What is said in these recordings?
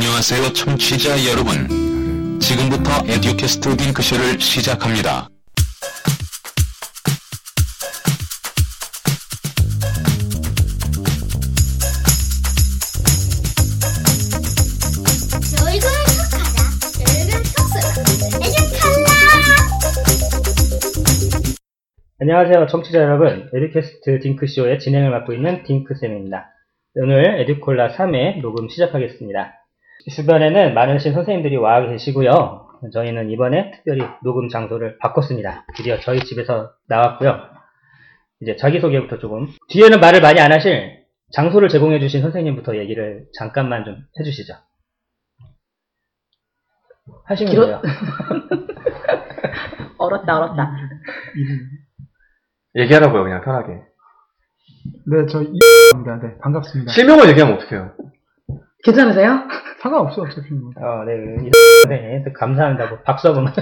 안녕하세요 청취자 여러분. 지금부터 에듀캐스트 딩크쇼를 시작합니다. 안녕하세요, 청취자 여러분. 에듀캐스트 딩크쇼의 진행을 맡고 있는 딩크쌤입니다. 오늘 에듀콜라 3회 녹음 시작하겠습니다. 주변에는 많으신 선생님들이 와 계시고요. 저희는 이번에 특별히 녹음 장소를 바꿨습니다. 드디어 저희 집에서 나왔고요. 이제 자기소개부터 조금. 뒤에는 말을 많이 안 하실 장소를 제공해 주신 선생님부터 얘기를 잠깐만 좀 해주시죠. 하시면 길어- 돼요. 얼었다 얼었다. 얘기하라고요, 그냥 편하게. 네, 저 이입니다. 네, 반갑습니다. 실명을 얘기하면 어떡해요? 괜찮으세요? 상관없어, 어차피 뭐. 어, 네, 이 선생님 감사합니다고 박수 한번.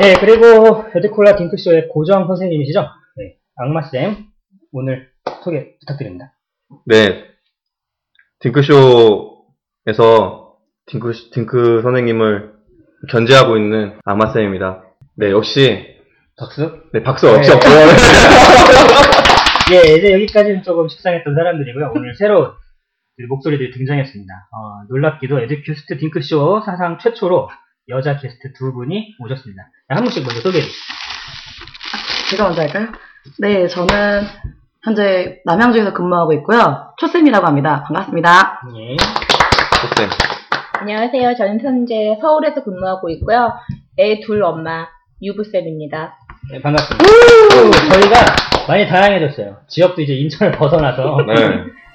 네, 그리고 에드콜라 딩크쇼의 고정 선생님이시죠? 네, 악마쌤 오늘 소개 부탁드립니다. 네. 딩크쇼에서 딩크, 딩크 선생님을 견제하고 있는 아마쌤입니다. 네, 역시, 박수. 네, 박수 역시 네. 없고요. 예, 이제 여기까지는 조금 식상했던 사람들이고요. 오늘 새로운 목소리들이 등장했습니다. 어, 놀랍기도 에드큐스트 딩크쇼 사상 최초로 여자 게스트 두 분이 오셨습니다. 한 분씩 먼저 소개해 주시죠. 제가 먼저 할까요? 네, 저는 현재 남양주에서 근무하고 있고요. 초쌤이라고 합니다. 반갑습니다. 예. 쌤. 안녕하세요. 저는 현재 서울에서 근무하고 있고요. 애 둘 엄마 유부쌤입니다. 네, 반갑습니다. 또 저희가 많이 다양해졌어요. 지역도 이제 인천을 벗어나서 네.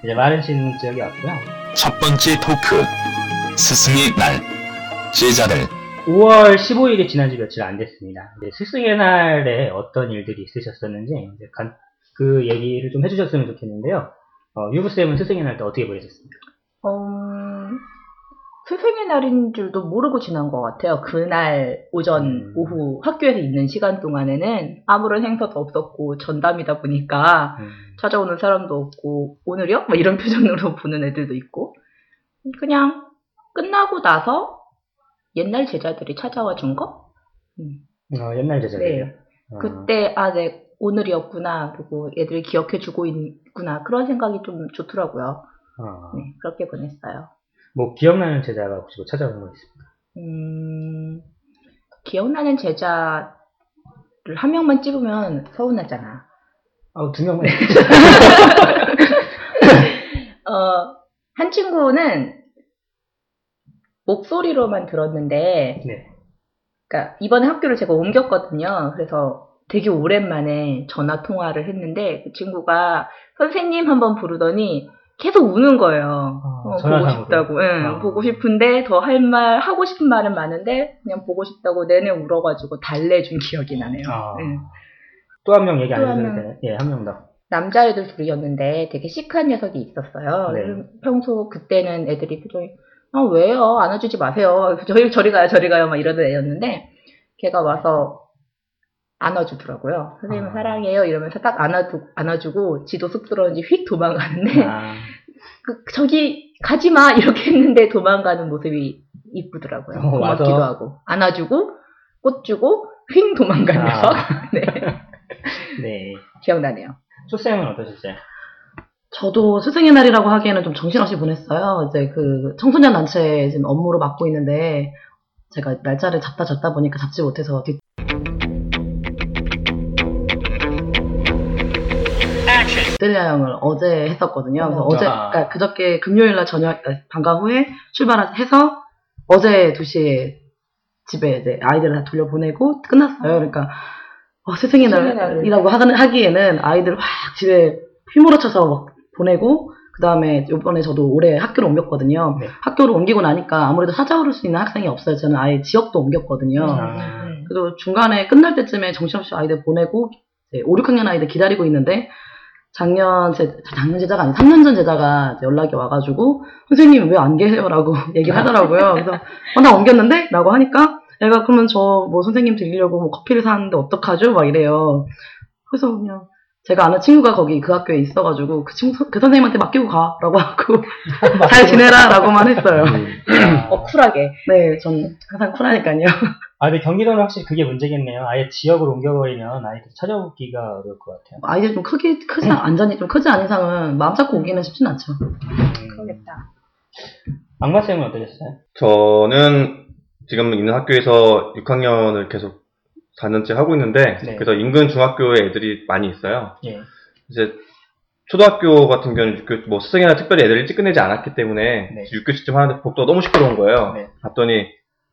이제 많으신 지역이 왔고요. 첫 번째 토크. 스승의 날. 제자들. 5월 15일이 지난 지 며칠 안 됐습니다. 이제 스승의 날에 어떤 일들이 있으셨었는지 이제 간- 그 얘기를 좀 해주셨으면 좋겠는데요. 어, 유부쌤은 스승의 날 때 어떻게 보내셨습니까? 음, 스승의 날인 줄도 모르고 지난 것 같아요. 그날 오전, 음. 오후 학교에서 있는 시간 동안에는 아무런 행사도 없었고 전담이다 보니까 음, 찾아오는 사람도 없고 오늘이요? 막 이런 표정으로 보는 애들도 있고 그냥 끝나고 나서 옛날 제자들이 찾아와 준 거? 어, 옛날 제자들이요. 네. 어, 그때 아, 네 오늘이었구나. 그리고 애들이 기억해주고 있구나. 그런 생각이 좀 좋더라고요. 어, 네, 그렇게 보냈어요. 뭐 기억나는 제자가 혹시 뭐 찾아온 거 있습니까? 음, 기억나는 제자를 한 명만 찍으면 서운하잖아. 아, 두 명만. 어, 한 친구는 목소리로만 들었는데, 네. 그러니까 이번에 학교를 제가 옮겼거든요. 그래서 되게 오랜만에 전화 통화를 했는데 그 친구가 선생님 한번 부르더니 계속 우는 거예요. 어, 어, 보고? 싶다고. 응, 어. 보고 싶은데 더 할 말 하고 싶은 말은 많은데 그냥 보고 싶다고 내내 울어가지고 달래준 기억이 나네요. 아. 응. 또한 명 얘기 안 또한. 되나요? 예, 한 명 더. 남자애들 둘이었는데 되게 시크한 녀석이 있었어요. 네. 평소 그때는 애들이 표정이 아 왜요 안아주지 마세요 저리 저리 가요 저리 가요 막 이러던 애였는데 걔가 와서 안아주더라고요. 선생님 아. 사랑해요 이러면서 딱 안아주, 안아주고 지도 쑥스러운지 휙 도망가는데 아, 그, 저기 가지 마 이렇게 했는데 도망가는 모습이 이쁘더라고요. 어, 고맙기도 와서? 하고 안아주고 꽃 주고 휙 도망간 아. 네 네. 기억나네요. 초쌤은 어떠셨어요? 저도 스승의 날이라고 하기에는 좀 정신없이 보냈어요. 이제 그 청소년 단체 지금 업무로 맡고 있는데 제가 날짜를 잡다 잡다 보니까 잡지 못해서 뒤... 뜰야영을 어제 했었거든요. 그래서 어제, 아. 그러니까 그저께 금요일 날 저녁, 그러니까 방과 후에 출발해서 어제 2시에 집에 이제 아이들을 다 돌려보내고 끝났어요. 그러니까, 어, 스승의 날이라고 하기에는 아이들 확 집에 휘몰아쳐서 막 보내고, 그 다음에 이번에 저도 올해 학교를 옮겼거든요. 네. 학교를 옮기고 나니까 아무래도 찾아올 수 있는 학생이 없어요. 저는 아예 지역도 옮겼거든요. 아. 그래도 중간에 끝날 때쯤에 정신없이 아이들 보내고 이제 5, 6학년 아이들 기다리고 있는데 작년 제 작년 제자가 아니 3년 전 제자가 연락이 와가지고 선생님 왜 안 계세요라고 얘기를 하더라고요. 그래서 어, 나 옮겼는데?라고 하니까 애가 그러면 저 뭐 선생님 드리려고 뭐 커피를 사는데 어떡하죠? 막 이래요. 그래서 그냥 제가 아는 친구가 거기 그 학교에 있어가지고 그 친구 그 선생님한테 맡기고 가라고 하고 잘 지내라라고만 했어요. 음. 어, 쿨하게. 네, 전 항상 쿨하니까요. 아, 근데 경기도는 확실히 그게 문제겠네요. 아예 지역을 옮겨버리면 아이들 찾아오기가 어려울 것 같아요. 아이들 좀 크기 크지 안전이 좀 크지 않은 이상은 마음 잡고 오기는 쉽진 않죠. 음, 그러겠다. 악마쌤은 어떠셨어요? 저는 지금 있는 학교에서 6학년을 계속 4년째 하고 있는데 네. 그래서 인근 중학교에 애들이 많이 있어요. 예. 이제 초등학교 같은 경우는 6교, 뭐 수생이나 특별히 애들 일찍 끝내지 않았기 때문에 네. 6교시쯤 하는데 복도가 너무 시끄러운 거예요. 네. 봤더니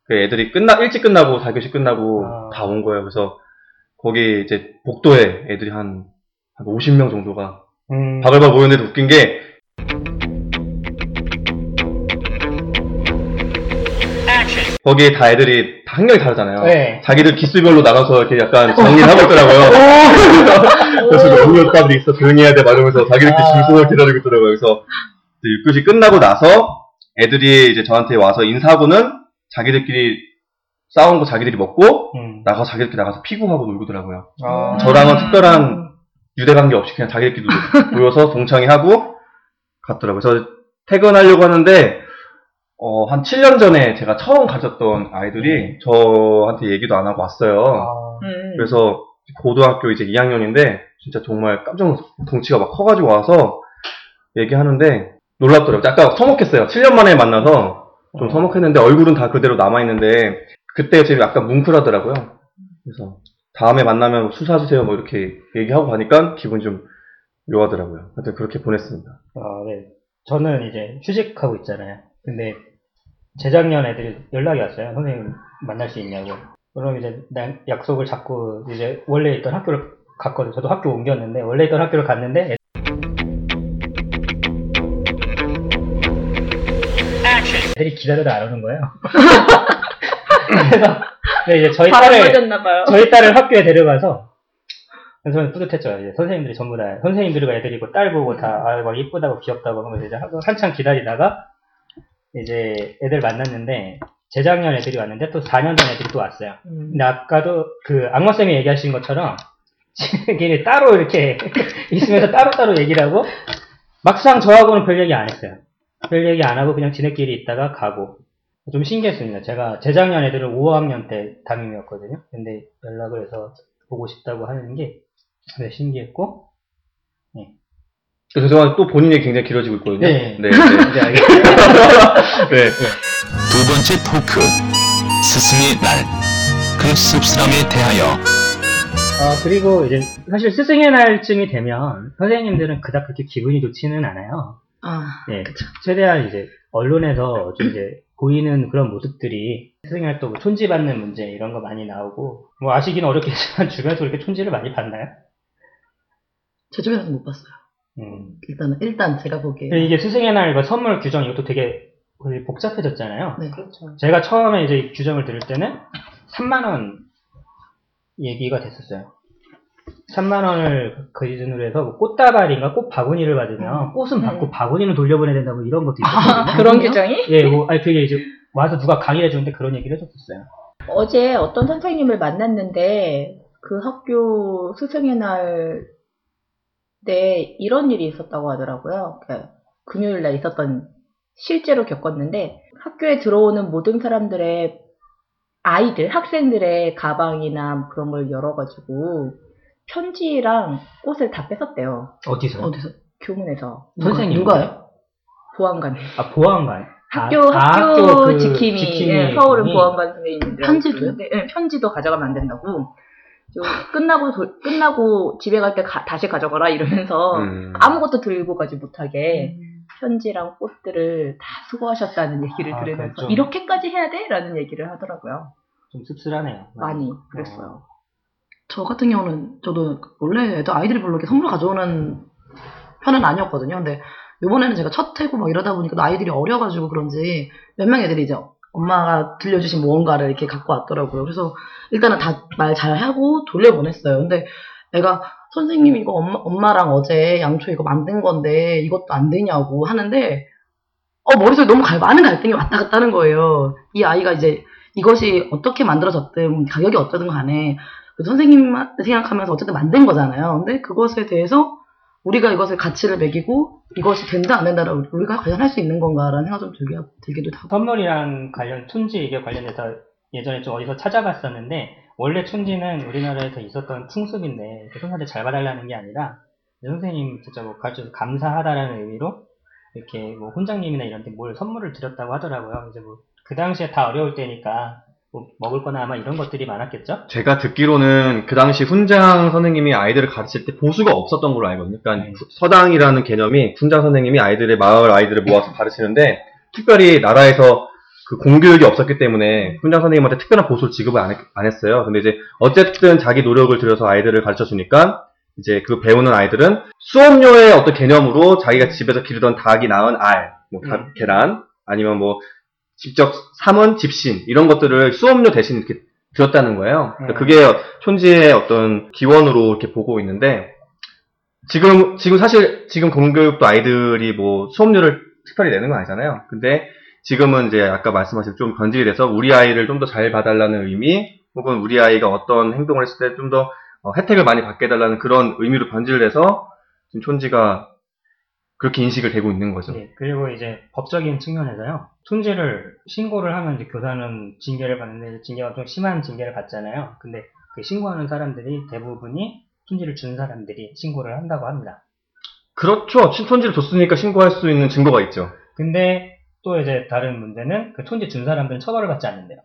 그 애들이 끝나 일찍 끝나고 4교시 끝나고 아. 다온 거예요. 그래서 거기 이제 복도에 애들이 한, 한 50명 정도가 음, 바글바글 모였는데 웃긴 게 거기에 다 애들이 다 학년이 다르잖아요. 네. 자기들 기수별로 나가서 이렇게 약간 정리를 하고 있더라고요. 그래서 우울감도 있어 조용히 해야 돼 말하면서 자기들끼리 아. 중소를 기다리고 있더라고요. 그래서 이제 6교시 끝나고 나서 애들이 이제 저한테 와서 인사하고는 자기들끼리 싸운 거 자기들이 먹고 음. 나가 서 자기들끼리 나가서 피구하고 놀고더라고요. 아, 저랑은 특별한 유대 관계 없이 그냥 자기들끼리 모여서 동창회 하고 갔더라고요. 그래서 퇴근하려고 하는데 어, 한 7년 전에 제가 처음 가졌던 아이들이 저한테 얘기도 안 하고 왔어요. 아, 음. 그래서 고등학교 이제 2학년인데 진짜 정말 깜짝 놀랐어요. 덩치가 막 커가지고 와서 얘기하는데 놀랍더라고요. 약간 서먹했어요. 7년 만에 만나서 좀 서먹했는데 얼굴은 다 그대로 남아있는데 그때 지금 약간 뭉클하더라고요. 그래서 다음에 만나면 술 사주세요 뭐 이렇게 얘기하고 가니까 기분이 좀 묘하더라고요. 하여튼 그렇게 보냈습니다. 아, 네. 저는 이제 휴직하고 있잖아요. 근데 재작년 애들이 연락이 왔어요. 선생님 만날 수 있냐고. 그럼 이제 난 약속을 잡고 이제 원래 있던 학교를 갔거든요. 저도 학교 옮겼는데 원래 있던 학교를 갔는데 애- 애들이 기다려도 안 오는 거예요. 그래서 네, 이제 저희 바람 딸을 맞았나봐요. 저희 딸을 학교에 데려가서 그래서 저는 뿌듯했죠. 이제 선생님들이 전부 다 선생님들과 애들이고 딸 보고 다 아, 막 이쁘다고 귀엽다고 하면서 이제 한- 한참 기다리다가 이제 애들 만났는데 재작년 애들이 왔는데 또 4년 전 애들이 또 왔어요. 음. 근데 아까도 그 악마쌤이 얘기하신 것처럼 지네끼리 따로 이렇게 있으면서 따로따로 얘기를 하고 막상 저하고는 별 얘기 안 했어요. 별 얘기 안 하고 그냥 지네끼리 있다가 가고 좀 신기했습니다. 제가 재작년 애들은 5 학년 때 담임이었거든요. 근데 연락을 해서 보고 싶다고 하는 게 네, 신기했고 죄송한데 또 본인 얘기 굉장히 길어지고 있거든요. 네. 네. 네. 알겠어요. 네. 두 번째 토크. 스승의 날. 그 씁쓸함에 대하여 어, 그리고 이제 사실 스승의 날쯤이 되면 선생님들은 그닥 그렇게 기분이 좋지는 않아요. 아, 예, 최대한 이제 언론에서 좀 이제 보이는 그런 모습들이 스승의 날또 촌지받는 문제 이런 거 많이 나오고 뭐 아시기는 어렵겠지만 주변에서 그렇게 촌지를 많이 받나요? 제 주변에서 못 봤어요. 음. 일단은 일단 제가 보기에 이게 스승의 날 이거 선물 규정 이것도 되게 거의 복잡해졌잖아요. 네. 그렇죠. 제가 처음에 이제 이 규정을 들을 때는 3만 원 얘기가 됐었어요. 3만 원을 그 기준으로 해서 뭐 꽃다발인가 꽃 바구니를 받으면 꽃은 받고 네. 바구니는 돌려보내야 된다고 이런 것도 아, 있었거든요. 그런 그럼요? 규정이? 예, 뭐 아니 그게 이제 와서 누가 강의를 해주는데 그런 얘기를 해줬었어요. 어제 어떤 선생님을 만났는데 그 학교 스승의 날 때 이런 일이 있었다고 하더라고요. 그 금요일 날 있었던 실제로 겪었는데 학교에 들어오는 모든 사람들의 아이들, 학생들의 가방이나 그런 걸 열어가지고 편지랑 꽃을 다 뺏었대요. 어디서? 어디서 교문에서 선생님 누가요? 보안관. 아 보안관. 학교 아, 학교, 학교 그 지킴이, 지킴이 예, 서울은? 보안관 선생님들 편지도요? 예, 편지도 가져가면 안 된다고. 저 끝나고 도- 끝나고 집에 갈 때 다시 가져가라 이러면서 음. 아무것도 들고 가지 못하게 편지랑 꽃들을 다 수고하셨다는 얘기를 아, 들으면서 그렇죠. 이렇게까지 해야 돼?라는 얘기를 하더라고요. 좀 씁쓸하네요. 많이 그랬어요. 저 같은 경우는 저도 원래 애들 아이들이 별로 이렇게 선물 가져오는 편은 아니었거든요. 근데 요번에는 제가 첫 해고 막 이러다 보니까 아이들이 어려가지고 그런지 몇 명 애들이 이제 엄마가 들려주신 무언가를 이렇게 갖고 왔더라고요. 그래서 일단은 다 말 잘하고 돌려보냈어요. 근데 애가 선생님 이거 엄마, 엄마랑 어제 양초 이거 만든 건데 이것도 안 되냐고 하는데 어 머릿속에 너무 갈- 많은 갈등이 왔다 갔다 하는 거예요. 이 아이가 이제 이것이 어떻게 만들어졌든 가격이 어쩌든 간에 그 선생님 생각하면서 어쨌든 만든 거잖아요. 근데 그것에 대해서 우리가 이것을 가치를 매기고 이것이 된다 안 된다를 우리가 과연 할 수 있는 건가라는 생각 좀 들게, 들기도 하고. 선물이랑 관련 촌지 이게 관련해서 예전에 좀 어디서 찾아봤었는데 원래 촌지는 우리나라에서 있었던 풍습인데 그 선생한테 잘 봐달라는 게 아니라 선생님 진짜 뭐 가르쳐서 감사하다라는 의미로 이렇게 뭐 훈장님이나 이런 데 뭘 선물을 드렸다고 하더라고요. 이제 뭐 그 당시에 다 어려울 때니까 뭐 먹을 거나 아마 이런 것들이 많았겠죠? 제가 듣기로는 그 당시 훈장 선생님이 아이들을 가르칠 때 보수가 없었던 걸로 알거든요. 그러니까 네. 후- 서당이라는 개념이 훈장 선생님이 아이들의 마을 아이들을 모아서 가르치는데 특별히 나라에서 그 공교육이 없었기 때문에 훈장 선생님한테 특별한 보수를 지급을 안, 했, 어요 근데 이제 어쨌든 자기 노력을 들여서 아이들을 가르쳐 주니까 이제 그 배우는 아이들은 수업료의 어떤 개념으로 자기가 집에서 기르던 닭이 낳은 알, 뭐 닭, 음. 계란, 아니면 뭐 직접 삼은 집신 이런 것들을 수업료 대신 이렇게 드렸다는 거예요. 그러니까 음. 그게 촌지의 어떤 기원으로 이렇게 보고 있는데 지금 지금 사실 지금 공교육도 아이들이 뭐 수업료를 특별히 내는 건 아니잖아요. 근데 지금은 이제 아까 말씀하신 좀 변질이 돼서 우리 아이를 좀 더 잘 봐달라는 의미 혹은 우리 아이가 어떤 행동을 했을 때 좀 더 혜택을 많이 받게 해달라는 그런 의미로 변질돼서 지금 촌지가 그렇게 인식을 되고 있는 거죠. 예, 그리고 이제 법적인 측면에서요. 촌지를 신고를 하면 이제 교사는 징계를 받는데 징계가 좀 심한 징계를 받잖아요. 근데 그 신고하는 사람들이 대부분이 촌지를 준 사람들이 신고를 한다고 합니다. 그렇죠. 촌지를 줬으니까 신고할 수 있는 증거가 있죠. 근데 또 이제 다른 문제는 그 촌지 준 사람들은 처벌을 받지 않는데요.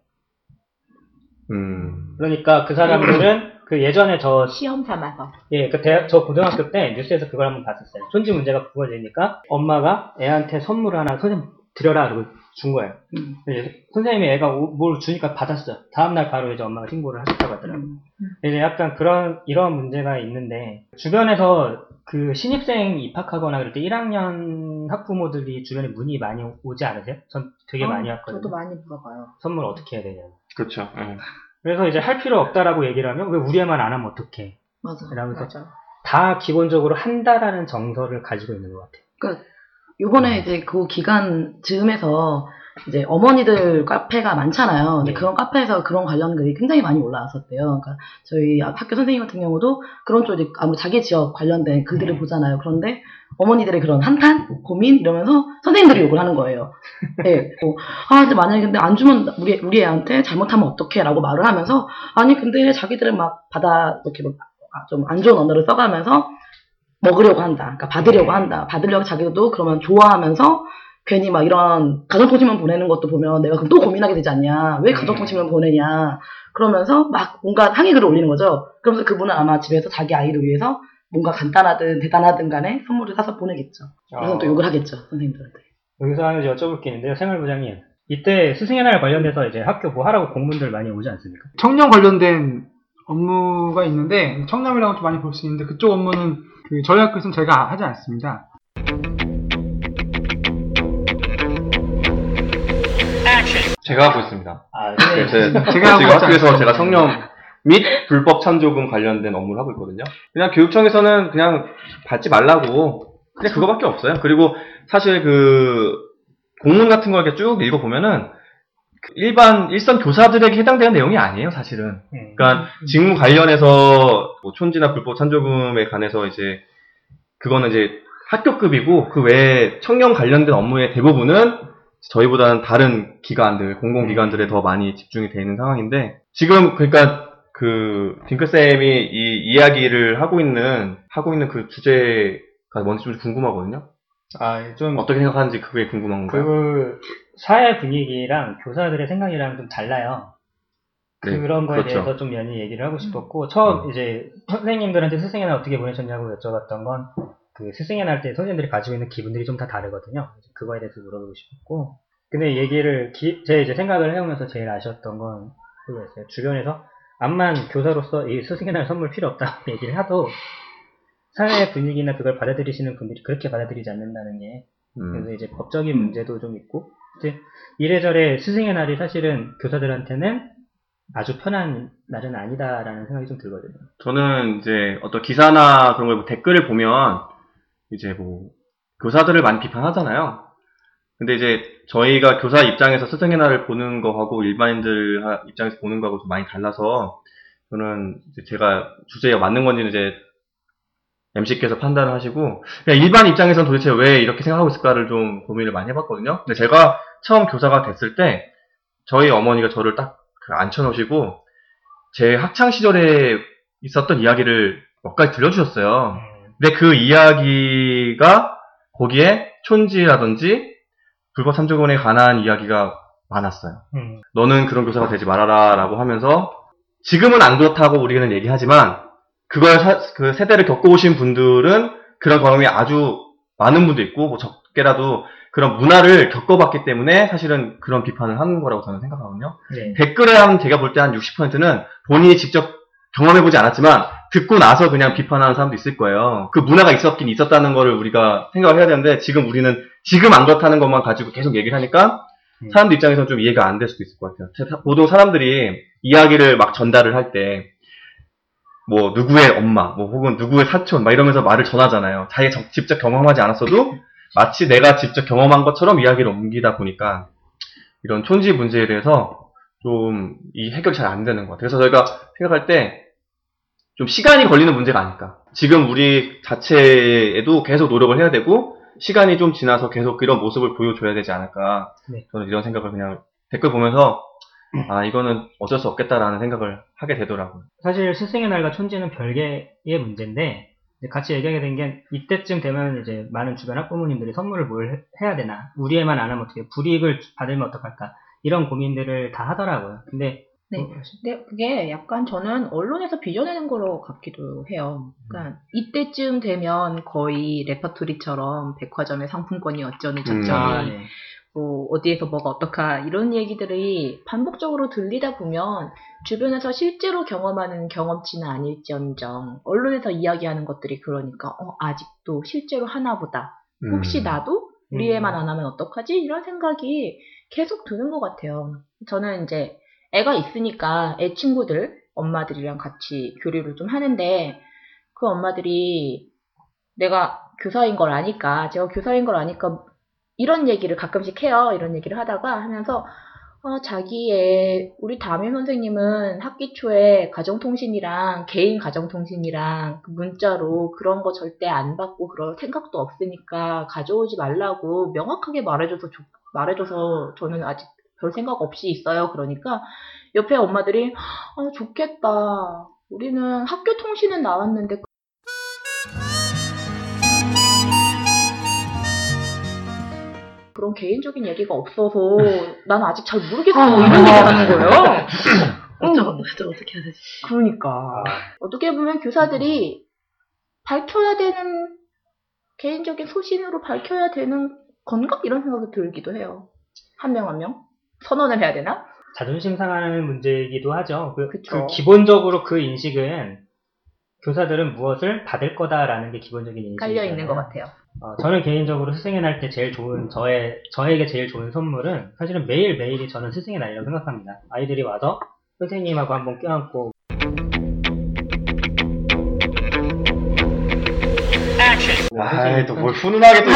음. 그러니까 그 사람들은 그 예전에 저 시험 삼아서. 예, 그 대학, 저 고등학교 때 뉴스에서 그걸 한번 봤었어요. 촌지 문제가 부거지니까 엄마가 애한테 선물 하나 선생님 드려라 그러고 준 거예요. 음. 이제 선생님이 애가 오- 뭘 주니까 받았어. 다음날 바로 이제 엄마가 신고를 하셨다고 하더라고요. 음. 이제 약간 그런, 이런 문제가 있는데, 주변에서 그 신입생 입학하거나 그럴 때 1학년 학부모들이 주변에 문의 많이 오지 않으세요? 전 되게 어, 많이 왔거든요. 저도 많이 물어봐요. 선물 어떻게 해야 되냐고. 그렇죠. 예. 그래서 이제 할 필요 없다라고 얘기를 하면, 왜 우리 애만 안 하면 어떡해? 맞아. 맞아. 다 기본적으로 한다라는 정서를 가지고 있는 것 같아요. 요번에 이제 그 기간 즈음에서 이제 어머니들 카페가 많잖아요. 근데 네. 그런 카페에서 그런 관련 글이 굉장히 많이 올라왔었대요. 그러니까 저희 학교 선생님 같은 경우도 그런 쪽 이제 아무 자기 지역 관련된 글들을 네. 보잖아요. 그런데 어머니들의 그런 한탄, 고민 이러면서 선생님들이 욕을 하는 거예요. 예. 뭐, 아, 근데 만약에 근데 안 주면 우리 우리 애한테 잘못하면 어떡해라고 말을 하면서 아니 근데 자기들은 막 받아 이렇게 뭐좀안 좋은 언어를 써가면서 먹으려고 한다. 그러니까 받으려고 한다. 받으려고 자기도 그러면 좋아하면서 괜히 막 이런 가정통신만 보내는 것도 보면 내가 그럼 또 고민하게 되지 않냐. 왜 가정통신만 보내냐. 그러면서 막 뭔가 항의글을 올리는 거죠. 그러면서 그분은 아마 집에서 자기 아이를 위해서 뭔가 간단하든 대단하든 간에 선물을 사서 보내겠죠. 그래서 또 욕을 하겠죠. 선생님들한테. 여기서 하나 여쭤볼 게 있는데요, 생활부장님. 이때 스승의 날 관련돼서 이제 학교 뭐 하라고 공문들 많이 오지 않습니까? 청년 관련된 업무가 있는데 청렴이라고 좀 많이 볼 수 있는데 그쪽 업무는 그 저희 학교에서는 제가 하지 않습니다. 제가 하고 있습니다. 아, 네, 제, 제가 지금 학교에서. 제가 청렴 및 불법 참조금 관련된 업무를 하고 있거든요. 그냥 교육청에서는 그냥 받지 말라고 그냥 그거밖에 없어요. 그리고 사실 그 공문 같은 걸 이렇게 쭉 읽어보면은 그 일반 일선 교사들에게 해당되는 내용이 아니에요, 사실은. 네. 그러니까 직무 관련해서 뭐 촌지나 불법 참조금에 관해서 이제 그거는 이제 학교급이고 그 외에 청년 관련된 업무의 대부분은 저희보다는 다른 기관들, 공공기관들에 더 많이 집중이 되어 있는 상황인데 지금 그러니까 그 딩크 쌤이 이 이야기를 하고 있는 하고 있는 그 주제가 뭔지 좀 궁금하거든요. 아, 좀, 어떻게 생각하는지 그게 궁금한 거예요. 그, 사회 분위기랑 교사들의 생각이랑 좀 달라요. 네, 그런 거에 그렇죠. 대해서 좀 연히 얘기를 하고 싶었고, 처음 이제 선생님들한테 스승의 날 어떻게 보내셨냐고 여쭤봤던 건, 그 스승의 날 때 선생님들이 가지고 있는 기분들이 좀 다 다르거든요. 그거에 대해서 물어보고 싶었고, 근데 얘기를, 기, 제 이제 생각을 해오면서 제일 아쉬웠던 건 그거였어요. 주변에서, 암만 교사로서 이 스승의 날 선물 필요 없다고 얘기를 하도, 사회 분위기나 그걸 받아들이시는 분들이 그렇게 받아들이지 않는다는 게, 음. 그래서 이제 법적인 문제도 좀 있고, 이래저래 스승의 날이 사실은 교사들한테는 아주 편한 날은 아니다라는 생각이 좀 들거든요. 저는 이제 어떤 기사나 그런 걸 댓글을 보면 이제 뭐 교사들을 많이 비판하잖아요. 근데 이제 저희가 교사 입장에서 스승의 날을 보는 거하고 일반인들 하- 입장에서 보는 거하고 좀 많이 달라서 저는 제가 주제에 맞는 건지는 이제 MC께서 판단을 하시고 그냥 일반 입장에서는 도대체 왜 이렇게 생각하고 있을까를 좀 고민을 많이 해봤거든요. 근데 제가 처음 교사가 됐을 때 저희 어머니가 저를 딱그 앉혀놓으시고 제 학창 시절에 있었던 이야기를 몇 가지 들려주셨어요. 근데 그 이야기가 거기에 촌지라든지 불법 삼조원에 관한 이야기가 많았어요. 음, 너는 그런 교사가 되지 말아라 라고 하면서 지금은 안 그렇다고 우리는 얘기하지만 그걸 사- 그 세대를 겪어오신 분들은 그런 경험이 아주 많은 분도 있고 뭐 적 게라도 그런 문화를 겪어봤기 때문에 사실은 그런 비판을 하는 거라고 저는 생각하거든요. 네. 댓글에 한 제가 볼 때 한 60%는 본인이 직접 경험해보지 않았지만 듣고 나서 그냥 비판하는 사람도 있을 거예요. 그 문화가 있었긴 있었다는 거를 우리가 생각을 해야 되는데 지금 우리는 지금 안 그렇다는 것만 가지고 계속 얘기를 하니까 음. 사람들 입장에서는 좀 이해가 안 될 수도 있을 것 같아요. 사- 보통 사람들이 이야기를 막 전달을 할 때 뭐 누구의 엄마, 뭐 혹은 누구의 사촌, 막 이러면서 말을 전하잖아요. 자기가 적- 직접 경험하지 않았어도 마치 내가 직접 경험한 것처럼 이야기를 옮기다 보니까 이런 촌지 문제에 대해서 좀 이 해결이 잘안 되는 것 같아요. 그래서 저희가 생각할 때 좀 시간이 걸리는 문제가 아닐까. 지금 우리 자체에도 계속 노력을 해야 되고 시간이 좀 지나서 계속 이런 모습을 보여줘야 되지 않을까. 네. 저는 이런 생각을 그냥 댓글 보면서 아 이거는 어쩔 수 없겠다라는 생각을 하게 되더라고요. 사실 스승의 날과 촌지는 별개의 문제인데 같이 얘기하게 된 게 이때쯤 되면 이제 많은 주변 학부모님들이 선물을 뭘 해- 해야 되나 우리 애만 안 하면 어떻게 불이익을 받으면 어떡할까 이런 고민들을 다 하더라고요. 근데 네. 어, 근데 그게 약간 저는 언론에서 빚어내는 거로 같기도 해요. 그러니까 이때쯤 되면 거의 레퍼토리처럼 백화점의 상품권이 어쩌니 저쩌니 음. 아, 네. 뭐 어디에서 뭐가 어떡하 이런 얘기들이 반복적으로 들리다 보면 주변에서 실제로 경험하는 경험치는 아닐지언정 언론에서 이야기하는 것들이 그러니까 어, 아직도 실제로 하나보다 혹시 음. 나도 우리 음. 애만 안 하면 어떡하지 이런 생각이 계속 드는 것 같아요. 저는 이제 애가 있으니까 애 친구들 엄마들이랑 같이 교류를 좀 하는데 그 엄마들이 내가 교사인 걸 아니까 제가 교사인 걸 아니까 이런 얘기를 가끔씩 해요. 이런 얘기를 하다가 하면서 어, 자기의 우리 담임 선생님은 학기 초에 가정통신이랑 개인 가정통신이랑 그 문자로 그런 거 절대 안 받고 그럴 생각도 없으니까 가져오지 말라고 명확하게 말해줘서 좋- 말해줘서 저는 아직 별 생각 없이 있어요. 그러니까 옆에 엄마들이 아, 좋겠다. 우리는 학교 통신은 나왔는데 그런 개인적인 얘기가 없어서 난 아직 잘 모르겠어 이런 얘기 하는 거예요. 어쩌고 어쩌고 어떻게 해야 되지? 그러니까 어떻게 보면 교사들이 밝혀야 되는 개인적인 소신으로 밝혀야 되는 건가 이런 생각이 들기도 해요. 한 명 한 명 선언을 해야 되나? 자존심 상하는 문제이기도 하죠. 그. 그 기본적으로 그 인식은 교사들은 무엇을 받을 거다라는 게 기본적인 인식이에요. 깔려 있는 것 같아요. 어, 저는 개인적으로 스승의 날 때 제일 좋은 저의 저에게 제일 좋은 선물은 사실은 매일 매일이 저는 스승의 날이라고 생각합니다. 아이들이 와서 선생님하고 한번 껴안고 아이 또뭘 훈훈하게 또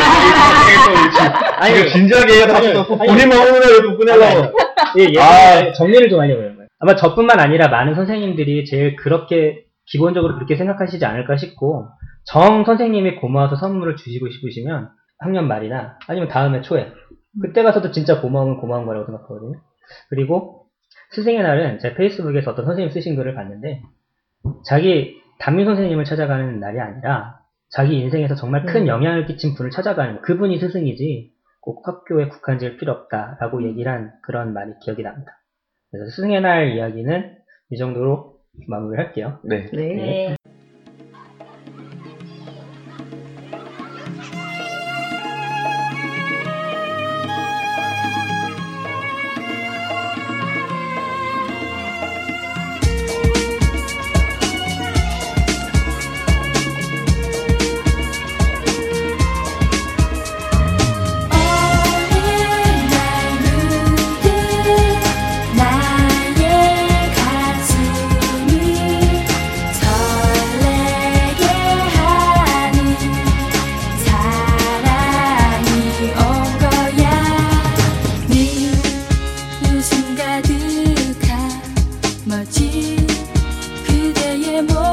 아니, 진지하게 아니, 또. 본인만 훈훈하게 또 꺼내려고. 예, 예, 아. 정리를 좀 하려고 해요. 아마 저뿐만 아니라 많은 선생님들이 제일 그렇게 기본적으로 그렇게 생각하시지 않을까 싶고 정 선생님이 고마워서 선물을 주시고 싶으시면 학년 말이나 아니면 다음해 초에 그때 가서도 진짜 고마우면 고마운 거라고 생각하거든요. 그리고 스승의 날은 제 페이스북에서 어떤 선생님 쓰신 글을 봤는데 자기 담임 선생님을 찾아가는 날이 아니라 자기 인생에서 정말 큰 음. 영향을 끼친 분을 찾아가는 그분이 스승이지 꼭 학교에 국한지을 필요 없다라고 얘기를 한 그런 말이 기억이 납니다. 그래서 스승의 날 이야기는 이 정도로 마무리할게요. 네. 네. 네. 관심 가득한 멋진 그대의 모습